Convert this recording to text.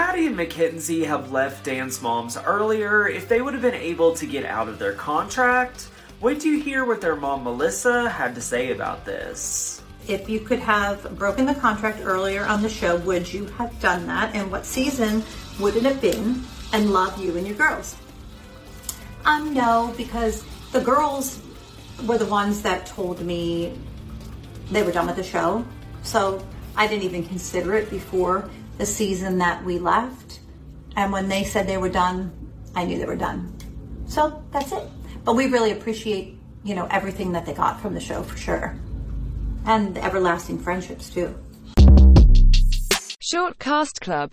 Maddie and Mackenzie have left Dance Moms earlier, if they would have been able to get out of their contract, wait till you hear what their mom Melissa had to say about this. If you could have broken the contract earlier on the show, would you have done that? And what season would it have been? And love you and your girls. Um, no, because the girls were the ones that told me they were done with the show. So I didn't even consider it before the season that we left. And when they said they were done, I knew they were done. So that's it. But we really appreciate, you know, everything that they got from the show for sure. And the everlasting friendships too. Short Cast Club